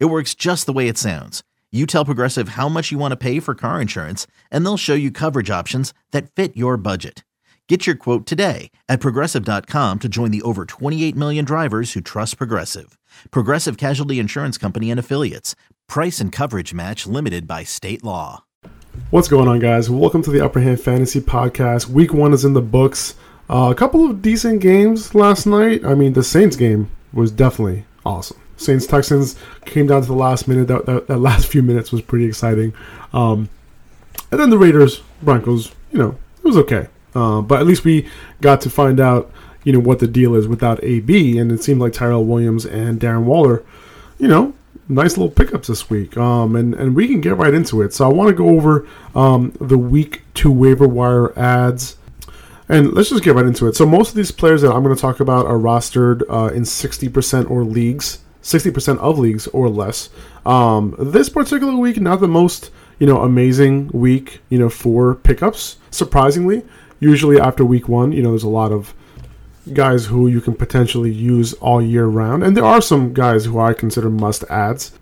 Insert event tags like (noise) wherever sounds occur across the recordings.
It works just the way it sounds. You tell Progressive how much you want to pay for car insurance, and they'll show you coverage options that fit your budget. Get your quote today at progressive.com to join the over 28 million drivers who trust Progressive. Progressive Casualty Insurance Company and Affiliates. Price and coverage match limited by state law. What's going on, guys? Welcome to the Upper Hand Fantasy Podcast. Week one is in the books. Uh, a couple of decent games last night. I mean, the Saints game was definitely awesome. Saints Texans came down to the last minute. That, that, that last few minutes was pretty exciting. Um, and then the Raiders Broncos. You know, it was okay. Uh, but at least we got to find out, you know, what the deal is without AB, and it seemed like Tyrell Williams and Darren Waller, you know, nice little pickups this week. Um, and and we can get right into it. So I want to go over um, the week two waiver wire adds. And let's just get right into it. So most of these players that I'm going to talk about are rostered uh, in 60% or leagues, 60% of leagues or less. Um, this particular week, not the most you know amazing week, you know, for pickups. Surprisingly, usually after week one, you know, there's a lot of guys who you can potentially use all year round, and there are some guys who I consider must adds.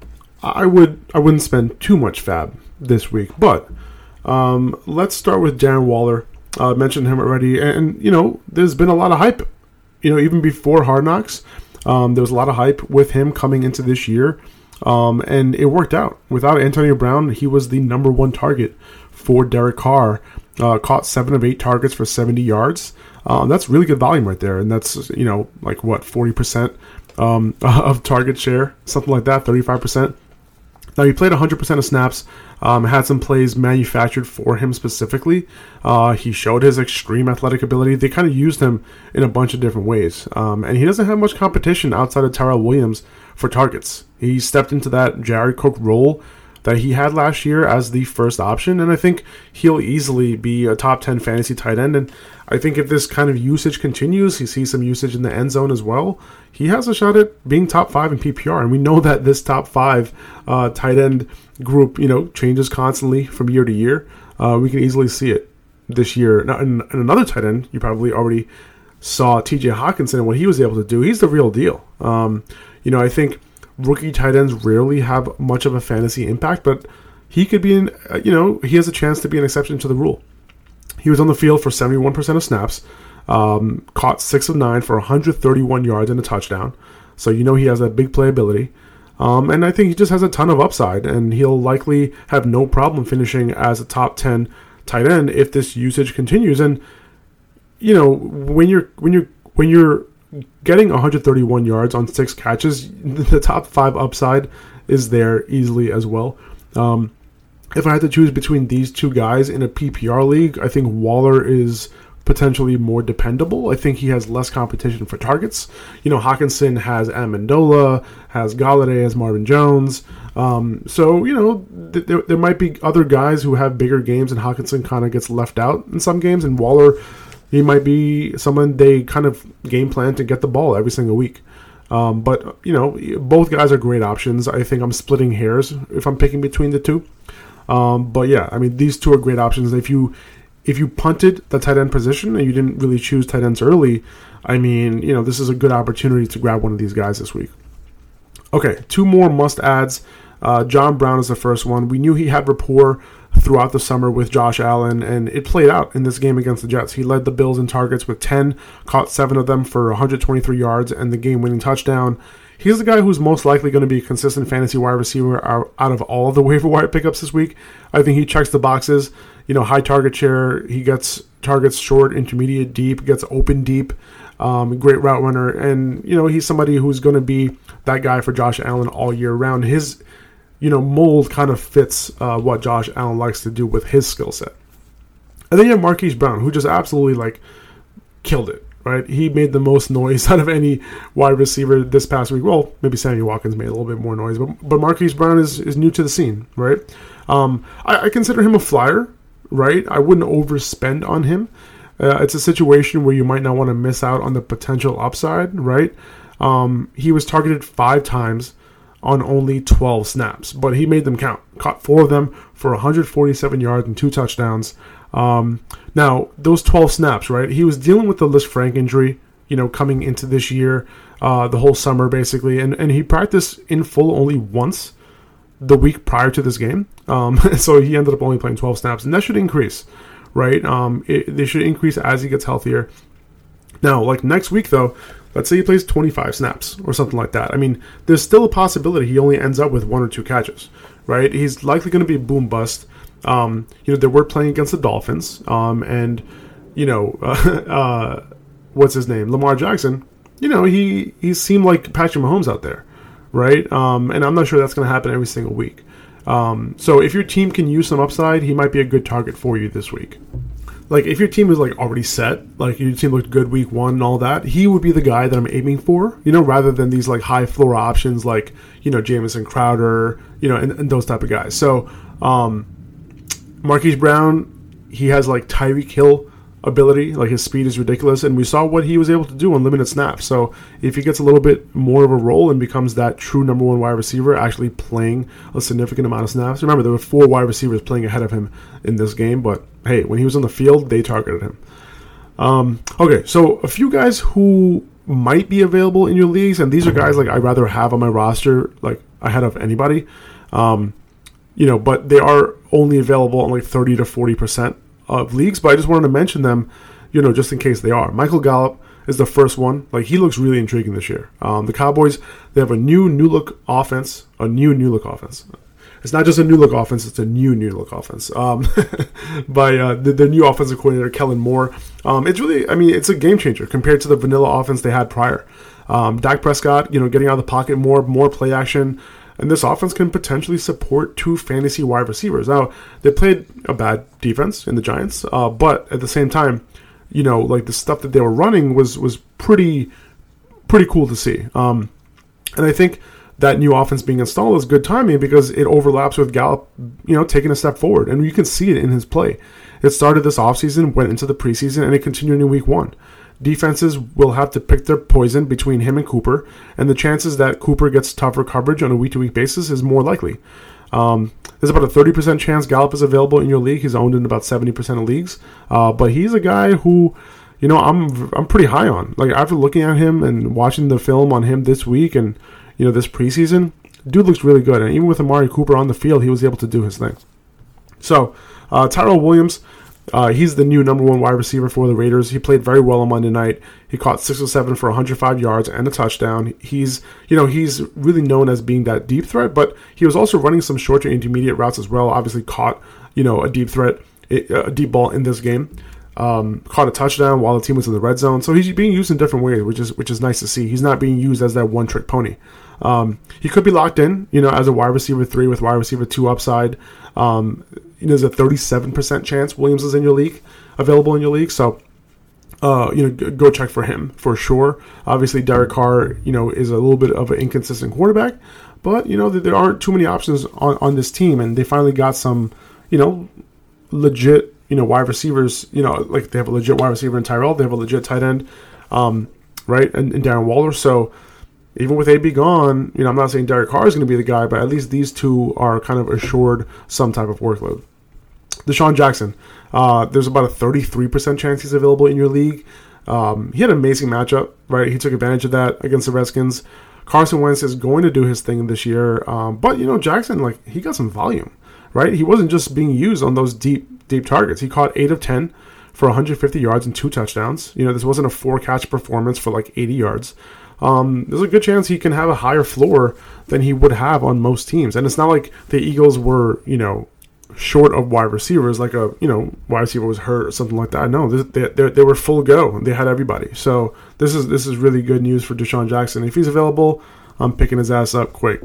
I would I wouldn't spend too much FAAB this week, but um, let's start with Darren Waller. I uh, mentioned him already, and you know, there's been a lot of hype. You know, even before Hard Knocks, um, there was a lot of hype with him coming into this year, um, and it worked out. Without Antonio Brown, he was the number one target for Derek Carr. Uh, caught seven of eight targets for 70 yards. Um, that's really good volume right there, and that's you know like what 40 percent um, (laughs) of target share, something like that, 35 percent. Now he played 100% of snaps, um, had some plays manufactured for him specifically. Uh, he showed his extreme athletic ability. They kind of used him in a bunch of different ways, um, and he doesn't have much competition outside of Tyrell Williams for targets. He stepped into that Jared Cook role that he had last year as the first option, and I think he'll easily be a top 10 fantasy tight end. And I think if this kind of usage continues, he sees some usage in the end zone as well, he has a shot at being top five in PPR. And we know that this top five uh, tight end group, you know, changes constantly from year to year. Uh, we can easily see it this year. In, another tight end, you probably already saw TJ Hockenson and what he was able to do. He's the real deal. Um, you know, I think rookie tight ends rarely have much of a fantasy impact, but he could be an, uh, you know, he has a chance to be an exception to the rule. He was on the field for 71% of snaps, um, caught 6 of 9 for 131 yards and a touchdown. So you know he has that big playability. Um, and I think he just has a ton of upside, and he'll likely have no problem finishing as a top 10 tight end if this usage continues. And you know, when you're when you're when you're getting 131 yards on six catches, (laughs) the top five upside is there easily as well. Um, if I had to choose between these two guys in a PPR league, I think Waller is potentially more dependable. I think he has less competition for targets. You know, Hockenson has Amendola, has Golladay, has Marvin Jones. Um, so, you know, th- there, there might be other guys who have bigger games, and Hockenson kind of gets left out in some games, and Waller he might be someone they kind of game plan to get the ball every single week. Um, but you know, both guys are great options. I think I'm splitting hairs if I'm picking between the two. Um, but yeah, I mean, these two are great options. If you if you punted the tight end position and you didn't really choose tight ends early, I mean, you know, this is a good opportunity to grab one of these guys this week. Okay, two more must adds. Uh, John Brown is the first one. We knew he had rapport throughout the summer with Josh Allen, and it played out in this game against the Jets. He led the Bills in targets with 10, caught seven of them for 123 yards and the game winning touchdown. He's the guy who's most likely going to be a consistent fantasy wide receiver out of all of the (laughs) waiver wire pickups this week. I think he checks the boxes. You know, high target share. He gets targets short, intermediate, deep, gets open deep. Um, great route runner, and you know he's somebody who's going to be that guy for Josh Allen all year round. His you know, mold kind of fits uh, what Josh Allen likes to do with his skill set. And then you have Marquise Brown, who just absolutely like killed it right? He made the most noise (laughs) out of any wide receiver this past week. Well, maybe Sammy Watkins made a little bit more noise, but but Marquise Brown is, is new to the scene, right? Um, I, I consider him a flyer, right? I wouldn't overspend on him. Uh, it's a situation where you might not want to miss out on the potential upside, right? Um, he was targeted five times on only 12 snaps, but he made them count. Caught four of them for 147 yards and two touchdowns. Um, now, those 12 snaps, right? He was dealing with the Lisfranc injury, you know, coming into this year, uh, the whole summer basically, and, and he practiced in full only once the week prior to this game. Um, (laughs) so he ended up only playing 12 snaps, and that should increase, right? Um, it, they should increase as he gets healthier. Now, like next week, though, let's say he plays 25 snaps or something like that. I mean, there's still a possibility he only ends up with one or two catches, right? He's likely going to be boom bust. Um, you know, they were playing against the Dolphins, um, and you know, uh, (laughs) uh, what's his name, Lamar Jackson. You know, he he seemed like Patrick Mahomes out there, right? Um, and I'm not sure that's going to happen every single week. Um, so if your team can use some upside, he might be a good target for you this week. Like if your team is like already set, like your team looked good week one and all that, he would be the guy that I'm aiming for, you know, rather than these like high floor options like you know Jamison Crowder, you know, and, and those type of guys. So um, Marquise Brown, he has like Tyreek Hill ability, like his speed is ridiculous, and we saw what he was able to do on limited snaps. So if he gets a little bit more of a role and becomes that true number one wide receiver, actually playing a significant amount of snaps. Remember, there were four wide receivers playing ahead of him in this game, but hey, when he was on the field, they targeted him. Um, okay, so a few guys who might be available in your leagues, and these are guys like I'd rather have on my roster, like ahead of anybody. Um, you know, but they are only available in like 30 to 40 percent of leagues. But I just wanted to mention them, you know, just in case they are. Michael Gallup is the first one. Like he looks really intriguing this year. Um, the Cowboys they have a new new look offense, a new new look offense. It's not just a new look offense; it's a new new look offense um, (laughs) by uh, the, new offensive coordinator Kellen Moore. Um, it's really, I mean, it's a game changer compared to the vanilla offense they had prior. Um, Dak Prescott, you know, getting out of the pocket more, more play action and this offense can potentially support two fantasy wide receivers. Now, they played a bad defense in the Giants, uh, but at the same time, you know, like the stuff that they were running was was pretty pretty cool to see. Um, and I think that new offense being installed is good timing because it overlaps with Gallup, you know, taking a step forward, and you can see it in his play. It started this offseason, went into the preseason, and it continued in week one defenses will have to pick their poison between him and Cooper, and the chances that Cooper gets tougher coverage on a week to week basis is more likely. Um, there's about a 30% chance Gallup is available in your league. He's owned in about 70% of leagues, uh, but he's a guy who, you know, I'm I'm pretty high on. Like after looking at him and watching the film on him this week and you know this preseason, dude looks really good. And even with Amari Cooper on the field, he was able to do his thing. So uh, Tyrell Williams. Uh, he's the new number one wide receiver for the Raiders. He played very well on Monday night. He caught six or seven for 105 yards and a touchdown. He's, you know, he's really known as being that deep threat, but he was also running some short to intermediate routes as well. Obviously, caught, you know, a deep threat, a deep ball in this game. Um, caught a touchdown while the team was in the red zone. So he's being used in different ways, which is which is nice to see. He's not being used as that one trick pony. Um, he could be locked in, you know, as a wide receiver three with wide receiver two upside. Um, there's a 37% chance Williams is in your league, available in your league. So, uh, you know, go check for him for sure. Obviously, Derek Carr, you know, is a little bit of an inconsistent quarterback, but you know there aren't too many options on, on this team, and they finally got some, you know, legit, you know, wide receivers. You know, like they have a legit wide receiver in Tyrell, they have a legit tight end, um, right, and, and Darren Waller. So even with AB gone, you know, I'm not saying Derek Carr is going to be the guy, but at least these two are kind of assured some type of workload. DeSean Jackson, uh, there's about a 33% chance he's available in your league. Um, he had an amazing matchup, right? He took advantage of that against the Redskins. Carson Wentz is going to do his thing this year, um, but you know Jackson, like he got some volume, right? He wasn't just being used on those deep, deep targets. He caught eight of ten for 150 yards and two touchdowns. You know, this wasn't a four catch performance for like 80 yards um, there's a good chance he can have a higher floor than he would have on most teams. And it's not like the Eagles were, you know, short of wide receivers, like a you know wide receiver was hurt or something like that. No, they, they, they were full go. They had everybody. So this is this is really good news for DeSean Jackson. If he's available, I'm picking his ass up quick.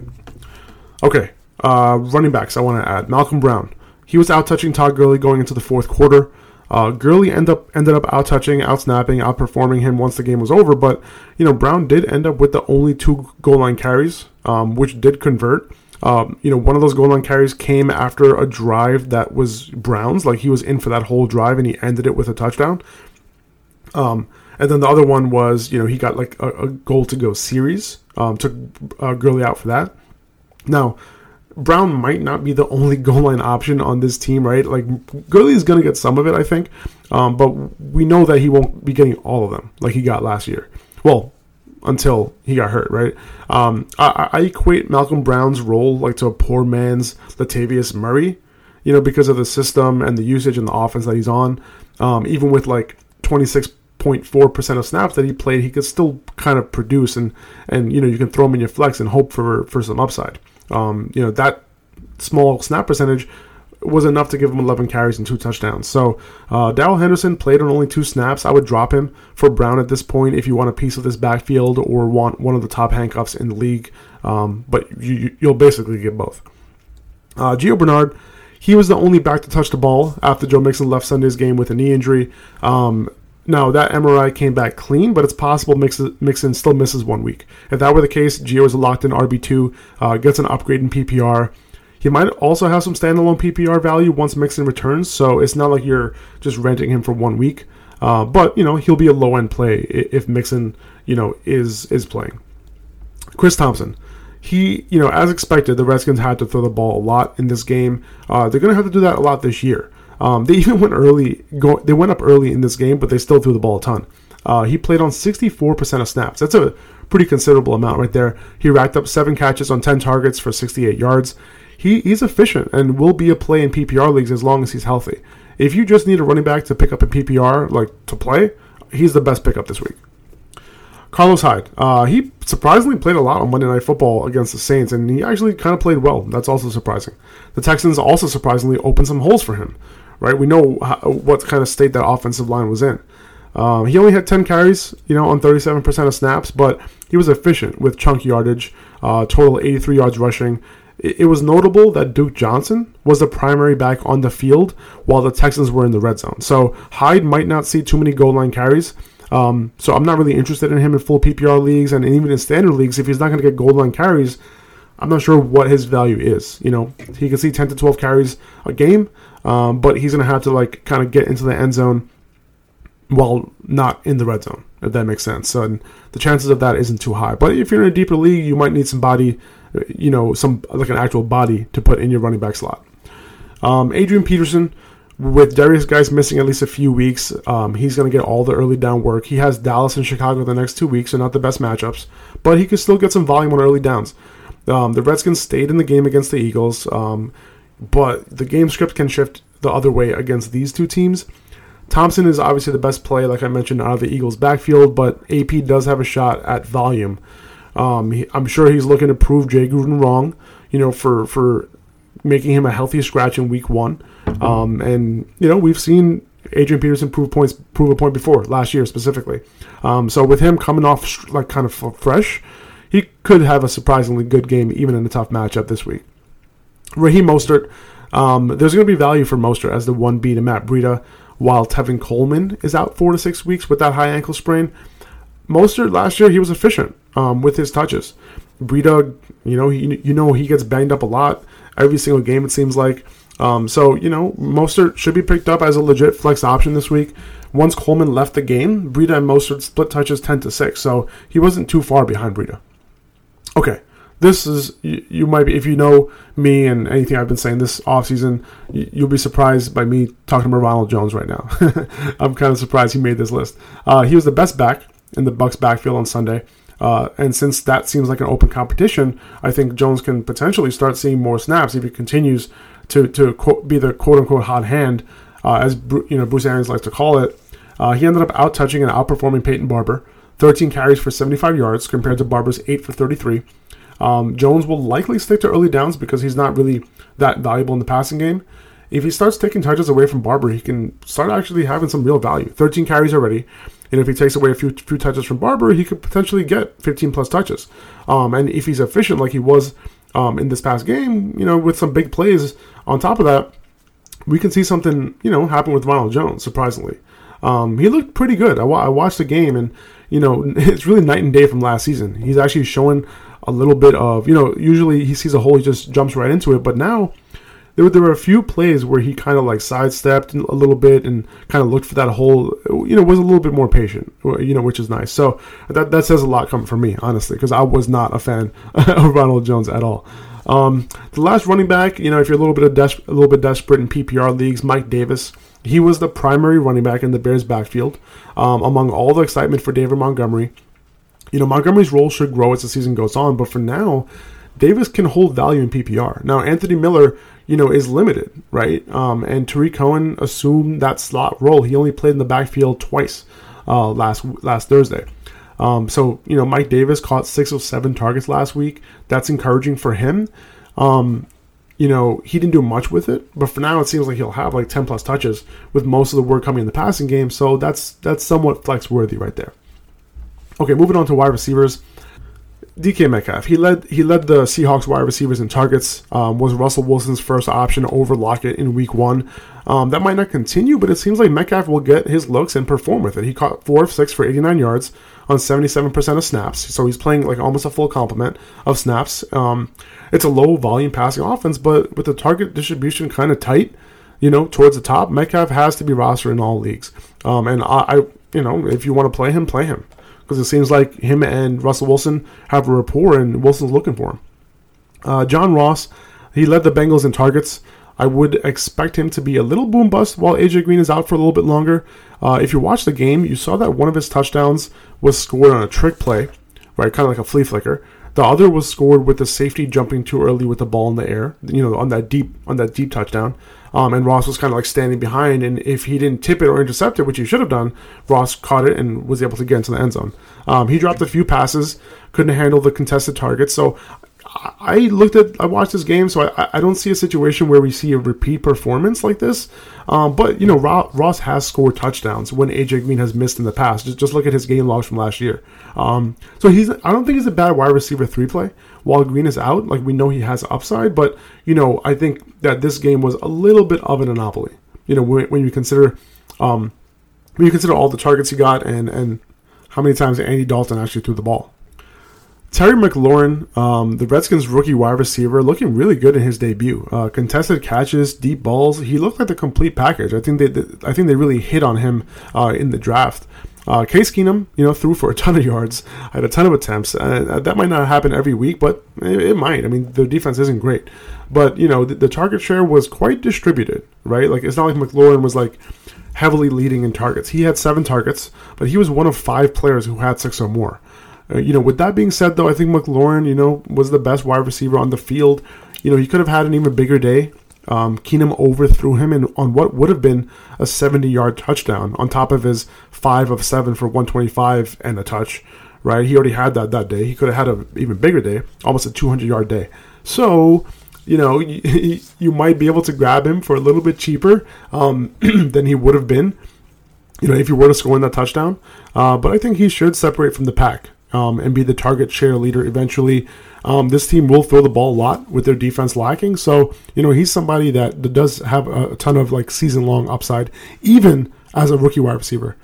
Okay, uh, running backs. I want to add Malcolm Brown. He was out touching Todd Gurley going into the fourth quarter. Uh, Gurley end up ended up out touching, out snapping, outperforming him once the game was over. But you know Brown did end up with the only two goal line carries, um, which did convert. Um, you know, one of those goal line carries came after a drive that was Brown's, like he was in for that whole drive and he ended it with a touchdown. Um, and then the other one was, you know, he got like a, a goal to go series. Um, took uh, Gurley out for that. Now, Brown might not be the (laughs) only goal line option on this team, right? Like Gurley is going to get some of it, I think, um, but we know that he won't be getting all of them like he got last year. Well, until he got hurt, right? Um, I, I, equate Malcolm Brown's role like to a poor man's Latavius Murray, you know, because of the system and the usage and the offense that he's on. Um, even with like 26.4% of snaps that he played, he could still kind of produce and, and you know, you can throw him in your flex and hope for, for some upside. Um, you know, that small snap percentage was enough to give him 11 carries and two touchdowns. So uh, Darrell Henderson played on only two snaps. I would drop him for Brown at this point if you want a piece of this backfield or want one of the top handcuffs in the league. Um, but you, will basically get both. Uh, Gio Bernard, he was the only back to touch the ball after Joe Mixon left Sunday's game with a knee injury. Um, now that MRI came back clean, but it's possible Mixon still misses one week. If that were the case, Gio is locked in RB two, uh, gets an upgrade in PPR. He might also have some standalone PPR value once Mixon returns, so it's not like you're just renting him for one week. Uh, but you know he'll be a low end play if Mixon you know is is playing. Chris Thompson, he you know as expected, the Redskins had to throw the ball a lot in this game. Uh, they're going to have to do that a lot this year. Um, they (laughs) even went early, go, they went up early in this game, but they still threw the ball a ton. Uh, he played on 64% of snaps. That's a pretty considerable amount right there. He racked up seven catches on 10 targets for 68 yards he, he's efficient and will be a play in PPR leagues as long as he's healthy. If you just need a running back to pick up in PPR, like to play, he's the best pickup this week. Carlos Hyde, uh, he surprisingly played a lot on Monday Night Football against the Saints, and he actually kind of played well. That's also surprising. The Texans also surprisingly opened some holes for him. Right, we know how, what kind of state that offensive line was in. Um, he only had 10 carries, you know, on 37% of snaps, but he was efficient with chunk yardage, uh, total 83 yards rushing, it was notable that Duke Johnson was the primary back on the field while the Texans were in the red zone. So Hyde might not see too many goal line carries. Um, so I'm not really interested in him in full PPR leagues and even in standard leagues. If he's not going to get goal line carries, I'm not sure what his value is. You know, he can see 10 to 12 carries a game, um, but he's going to have to like kind of get into the end zone while not in the red zone, if that makes sense. So the chances of that isn't too high. But if you're in a deeper league, you might need some body you know, some like an actual body to put in your running back slot. Um, Adrian Peterson, with Derrius Guice missing at least a few weeks, um, he's going to get all the early down work. He has Dallas and Chicago the next two weeks, so not the best matchups, but he could still get some volume on early downs. Um, the Redskins stayed in the game against the Eagles, um, but the game script can shift the other way against these two teams. Thompson is obviously the best play, like I mentioned, out of the Eagles' backfield, but AP does have a shot at volume. Um, he, I'm sure he's looking to prove Jay Gruden wrong, you know, for for making him a healthy scratch in week one. Um, and you know, we've seen Adrian Peterson prove points, prove a point before last year specifically. Um, so with him coming off like kind of fresh, he could have a surprisingly good game even in a tough matchup this week. Raheem Mostert, um, there's going to be value for Mostert as the one B to Matt Breida, while Tevin Coleman is out four to six weeks with that high ankle sprain. Mostert last year he was efficient um, with his touches. Breida, you know, he, you know he gets banged up a lot every single game. It seems like. Um, so you know, Mostert should be picked up as a legit flex option this week. Once Coleman left the game, Breida and Mostert split touches ten to six, so he wasn't too far behind Breida. Okay, this is you, you, might be if you know me and anything I've been saying this offseason, you, you'll be surprised by me talking about Ronald Jones right now. (laughs) I'm kind of surprised he made this list. Uh, he was the best back in the Bucs backfield on Sunday. Uh, and since that seems like an open competition, I think Jones can potentially start seeing more snaps if he continues to to quote, be the quote unquote hot hand, uh, as you know Bruce Arians likes to call it. Uh, he ended up out touching and outperforming Peyton Barber, 13 carries for 75 yards compared to Barber's 8 for 33. Um, Jones will likely stick to early downs because he's not really that valuable in the passing game. If he starts taking touches away from Barber, he can start actually having some real value. 13 carries already. And if he takes away a few few touches from Barber, he could potentially get 15 plus touches. Um, and if he's efficient like he was um, in this past game, you know, with some big plays on top of that, we can see something, you know, happen with Ronald Jones, surprisingly. Um, he looked pretty good. I, I watched the game, and, you know, (laughs) it's really night and day from last season. He's actually showing a little bit of, you know, usually he sees a hole, he just jumps right into it, but now there were, there were a few plays where he kind of like sidestepped a little bit and kind of looked for that hole. You know, was a little bit more patient. You know, which is nice. So that that says a lot coming from me, honestly, because I was not a fan (laughs) of Ronald Jones at all. Um, the last running back, you know, if you're a little bit of des- a little bit desperate in PPR leagues, Mike Davis. He was the primary running back in the Bears' backfield. Um, among all the excitement for David Montgomery, you know, Montgomery's role should grow as the season goes on, but for now, Davis can hold value in PPR. Now, Anthony Miller, you know, is limited, right? Um, and Tarik Cohen assumed that slot role. He only played in the backfield twice uh, last last Thursday. Um, so, you know, Mike Davis caught six of seven targets last week. That's encouraging for him. Um, you know, he didn't do much with it, but for now it seems like he'll have like 10 plus touches with most of the work coming in the passing game. So that's that's somewhat flex worthy right there. Okay, moving on to wide receivers. DK Metcalf. He led he led the Seahawks wide receivers in targets. Um, was Russell Wilson's first option over Lockett in Week One. Um, that might not continue, but it seems like Metcalf will get his looks and perform with it. He caught four of six for 89 yards on 77% of snaps, so he's playing like almost a full complement of snaps. Um, it's a low volume passing offense, but with the target distribution kind of tight, you know, towards the top, Metcalf has to be rostered in all leagues. Um, and I, I, you know, if you want to play him, play him because it seems like him and Russell Wilson have a rapport, and Wilson's looking for him. Uh, John Ross, he led the Bengals in targets. I would expect him to be a little boom bust while AJ Green is out for a little bit longer. Uh, if you watch the game, you saw that one of his touchdowns was scored on a trick play, right? Kind of like a flea flicker. The other was scored with the safety jumping too early with the ball in the air, you know, on that deep on that deep touchdown. Um, and Ross was kind of like standing behind, and if he didn't tip it or intercept it, which he should have done, Ross caught it and was able to get into the end zone. Um, he dropped a few passes, couldn't handle the contested targets. So I looked at, I watched this game, so I, I don't see a situation where we see a repeat performance like this. Um, but you know, Ross has scored touchdowns when AJ Green has missed in the past. Just, just look at his game logs from last year. Um, so he's, I don't think he's a bad wide receiver three play while Green is out. Like we know he has upside, but you know, I think that this game was a little bit of an anomaly. You know, when, when you consider, um, when you consider all the targets he got and and how many times Andy Dalton actually threw the ball. Terry McLaurin, um, the Redskins rookie wide receiver, looking really good in his debut. Uh, contested catches, deep balls. He looked like the complete package. I think they, they I think they really hit on him uh, in the draft. Uh, Case Keenum, you know, threw for a ton of yards, (laughs) had a ton of attempts. Uh, that might not happen every week, but it, it, might. I mean, their defense isn't great, but you know, the, the, target share was quite distributed, right? Like it's not like McLaurin was like heavily leading in targets. He had seven targets, but he was one of five players who had six or more. Uh, you know, with that being said, though, I think McLaurin, you know, was the best wide receiver on the field. You know, he could have had an even bigger day. Um, Keenum overthrew him in, on what would have been a 70 yard touchdown on top of his 5 of 7 for 125 and a touch, right? He already had that that day. He could have had an even bigger day, almost a 200 yard day. So, you know, you, (laughs) you might be able to grab him for a little bit cheaper um, (clears throat) than he would have been, you know, if he were to score in that touchdown. Uh, but I think he should separate from the pack um, and be the target share leader eventually. Um, this team will throw the ball a lot with their defense lacking. So, you know, he's somebody that, does have a, ton of like season long upside, even as a rookie wide receiver.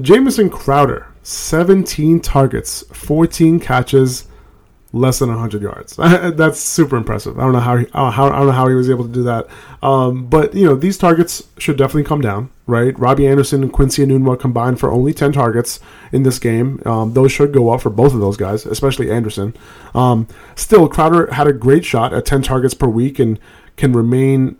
Jamison Crowder, 17 targets, 14 catches, less than 100 yards. (laughs) That's super impressive. I don't know how, he, how I don't know how he was able to do that. Um, but you know, these targets should definitely come down, right? Robbie Anderson and Quincy Enunwa combined for only 10 targets in this game. Um, those should go up for both of those guys, especially Anderson. Um, still, Crowder had a great shot at 10 targets per week and can remain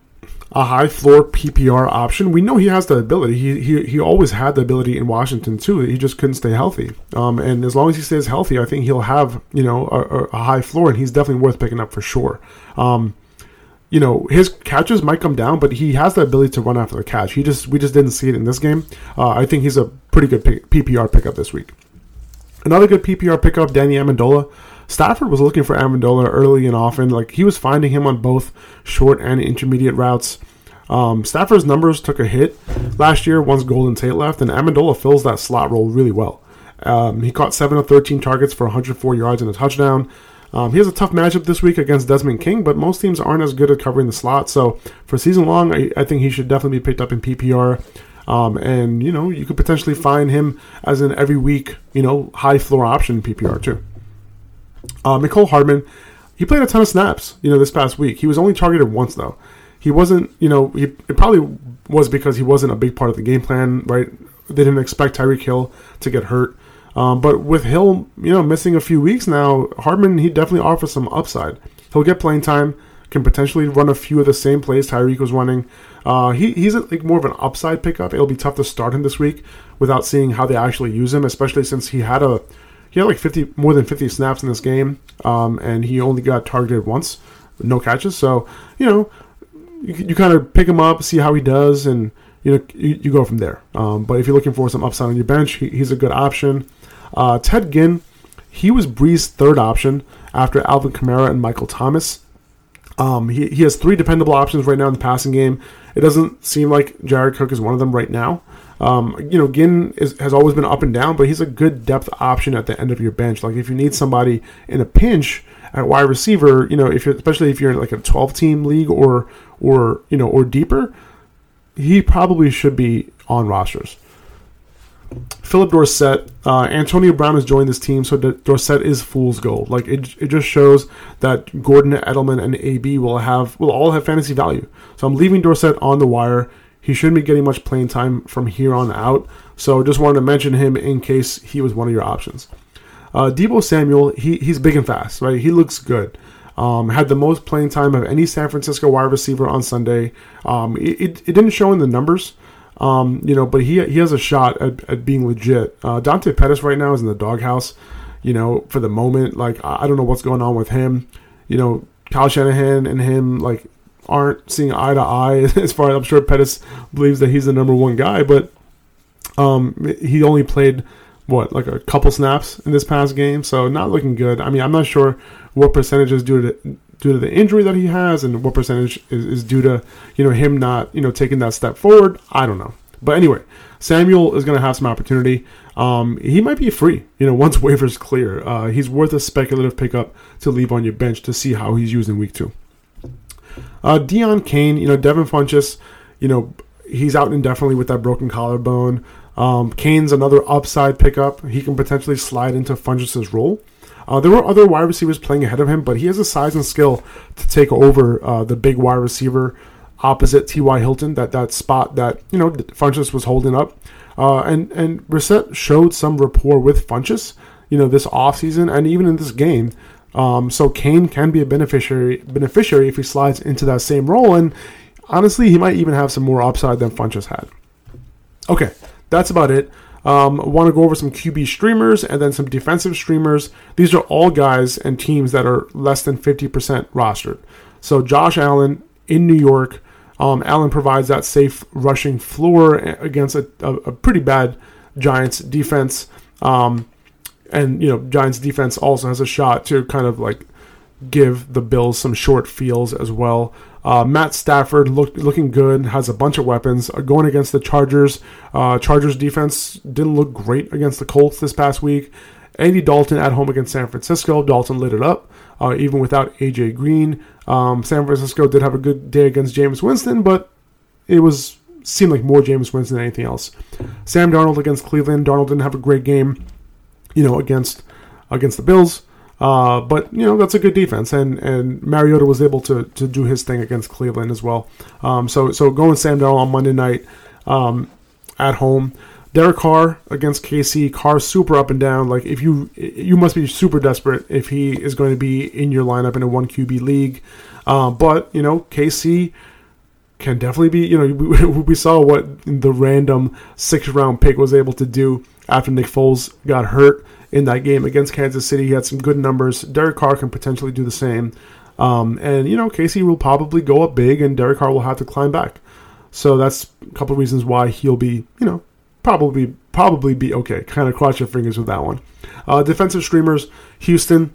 a high floor PPR option. We know he has the ability. He, he he always had the ability in Washington too. He just couldn't stay healthy. Um, and as long as he stays healthy, I think he'll have you know a, a high floor, and he's definitely worth picking up for sure. Um, you know his catches might come down, but he has the ability to run after the catch. He just we just didn't see it in this game. Uh, I think he's a pretty good pick, PPR pickup this week. Another good PPR pickup, Danny Amendola. Stafford was looking for Amendola early and often. Like he was finding him on both short and intermediate routes. Um, Stafford's numbers took a hit last year once Golden Tate left, and Amendola fills that slot role really well. Um, he caught 7 of 13 targets for 104 yards and a touchdown. Um, he has a tough matchup this week against Desmond King, but most teams aren't as good at covering the slot. So for season long, I, I think he should definitely be picked up in PPR. Um, and you know, you could potentially find him as an every week, you know, high floor option in PPR too. Uh, Mecole Hardman, he played a ton of snaps, you know, this past week. He was only targeted once though. He wasn't, you know, he it probably was because he wasn't a big part of the game plan, right? They didn't expect Tyreek Hill to get hurt. Um, but with Hill, you know, missing a few weeks now, Hardman he definitely offers some upside. He'll get playing time, can potentially run a few of the same plays Tyreek was running. Uh, he, he's a, like more of an upside pickup. It'll be tough to start him this week without seeing how they actually use him, especially since he had a he had like 50 more than 50 snaps in this game, um, and he only got targeted once, no catches. So you know, you, you kind of pick him up, see how he does, and you know you, you go from there. Um, but if you're looking for some upside on your bench, he, he's a good option. Uh, Ted Ginn, he was Brees' third option after Alvin Kamara and Michael Thomas. Um, he, he has three dependable options right now in the passing game. It doesn't seem like Jared Cook is one of them right now. Um, you know, Ginn is, has always been up and down, but he's a good depth option at the end of your bench. Like if you need somebody in a pinch at wide receiver, you know, if you're especially if you're in like a 12 team league or or you know or deeper, he probably should be on rosters. Philip Dorsett, uh, Antonio Brown has joined this team, so Dorsett is fool's gold. Like it, it just shows that Gordon, Edelman, and AB will have will all have fantasy value. So I'm leaving Dorsett on the wire. He shouldn't be getting much playing time from here on out. So just wanted to mention him in case he was one of your options. Uh, Deebo Samuel, he, he's big and fast, right? He looks good. Um, had the most playing time of any San Francisco wide receiver on Sunday. Um, it, it, it didn't show in the numbers, um, you know, but he he has a shot at, at being legit. Uh, Dante Pettis right now is in the doghouse, you know, for the moment. Like I don't know what's going on with him. You know, Kyle Shanahan and him like aren't seeing eye to eye (laughs) as far as I'm sure Pettis believes that he's the number one guy, but um, he only played what like a couple snaps in this past game, so not looking good. I mean, I'm not sure what percentage is due to due to the injury that he has, and what percentage is, is due to you know him not you know taking that step forward. I don't know, but anyway, Samuel is going to have some opportunity. Um, he might be free, you know, (laughs) once waivers clear. Uh, he's worth a speculative pickup to leave on your bench to see how he's used in week two. Uh, Deon Cain, you know, Devin Funchess, you know, he's out indefinitely with that broken collarbone. Um, Cain's another upside pickup. He can potentially slide into Funchess' role. Uh, there were other wide receivers playing ahead of him, but he has a size and skill to take over uh, the big wide receiver opposite T.Y. Hilton, that, that spot that, you know, Funchess was holding up. Uh, and, and Brissett showed some rapport with Funchess, you know, this offseason and even in this game. Um, so Cain can be a beneficiary beneficiary if he slides into that same role. And honestly, he might even have some more upside than Funchess had. Okay, that's about it. Um, want to go over some QB streamers and then some defensive streamers. These are all guys and teams that are less than 50% rostered. So Josh Allen in New York. Um, Allen provides that safe rushing floor against a, a, a pretty bad Giants defense. Um, and, you know, Giants defense also has a shot to kind of like give the Bills some short fields as well. Uh, Matt Stafford look, looking good, has a bunch of weapons. Uh, going against the Chargers, uh, Chargers defense didn't look great against the Colts this past week. Andy Dalton at home against San Francisco. Dalton lit it up, uh, even without AJ Green. Um, San Francisco did have a good day against Jameis Winston, but it was seemed like more Jameis Winston than anything else. Sam Darnold against Cleveland. Darnold didn't have a great game, you know, against against the Bills. Uh, but you know that's a good defense, and and Mariota was able to to do his thing against Cleveland as well. Um, so so going Sam Darnold on Monday night um, at home. Derek Carr against KC. Carr super up and down. Like if you you must be super desperate if he is going to be in your lineup in a one QB league. Uh, but you know KC can definitely be. You know (laughs) we, we saw what the random six round pick was able to do after Nick Foles got hurt in that game against Kansas City. He had some good numbers. Derek Carr can potentially do the same. Um, and, you know, KC will probably go up big and Derek Carr will have to climb back. So that's a couple of reasons why he'll be, you know, probably probably be okay. Kind of cross your fingers with that one. Uh, defensive streamers, Houston.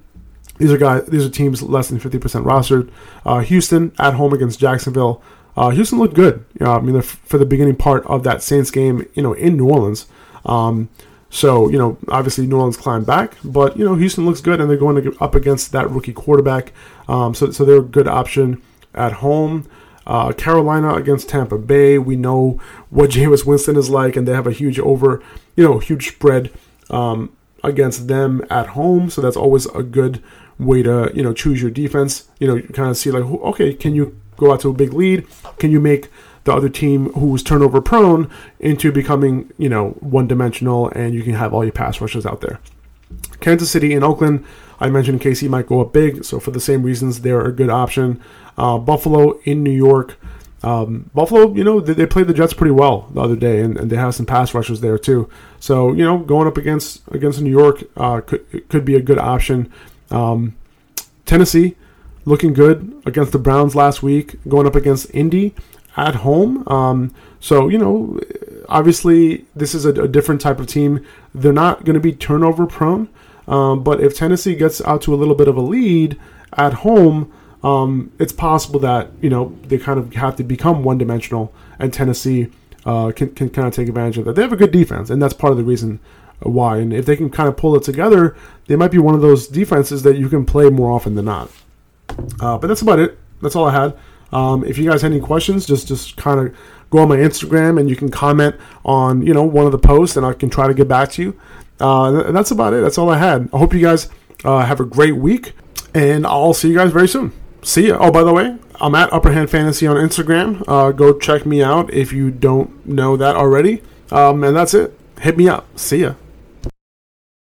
These are guys. These are teams less than fifty percent rostered. Uh, Houston at home against Jacksonville. Uh, Houston looked good. You know, I mean, for the beginning part of that Saints game, you know, in New Orleans. Um, So, you know, obviously New Orleans climbed back, but, you know, Houston looks good and they're going up against that rookie quarterback. Um, so, so they're a good option at home. Uh, Carolina against Tampa Bay. We know what (laughs) Jameis Winston is like, and they have a huge over, you know, huge spread um, against them at home. So that's always a good way to, you know, choose your defense. You know, kind of see like, okay, can you go out to a big lead? Can you make the other team who was turnover prone into becoming, you know, one dimensional and you can have all your pass rushes out there. Kansas City and Oakland, I mentioned KC might go up big, so for the same reasons, they're a good option. Uh, Buffalo in New York. Um, Buffalo, you know, they, they, played the Jets pretty well the other day, and, and, they have some pass rushers there too. So you know, going up against against New York uh, could could be a good option. Um, Tennessee looking good against the Browns last week, going up against Indy at home. Um, so, you know, obviously this is a, a, different type of team. They're not going to be turnover prone. Um, but if Tennessee gets out to a little bit of a lead at home, um, it's possible that, you know, they kind of have to become one dimensional and Tennessee uh, can, can kind of take advantage of that. They have a good defense, and that's part of the reason why. And if they can kind of pull it together, they might be one of those defenses that you can play more often than not. Uh, but that's about it. That's all I had. Um, if you guys have any questions, just just kind of go on my Instagram and you can comment on you know one of the posts, and I can try to get back to you. Uh, and that's about it. That's all I had. I hope you guys uh, have a great week, and I'll see you guys very soon. See ya. Oh, by the way, I'm at Upper Hand Fantasy on Instagram. Uh, go check me out if you don't know that already. Um, and that's it. Hit me up. See ya.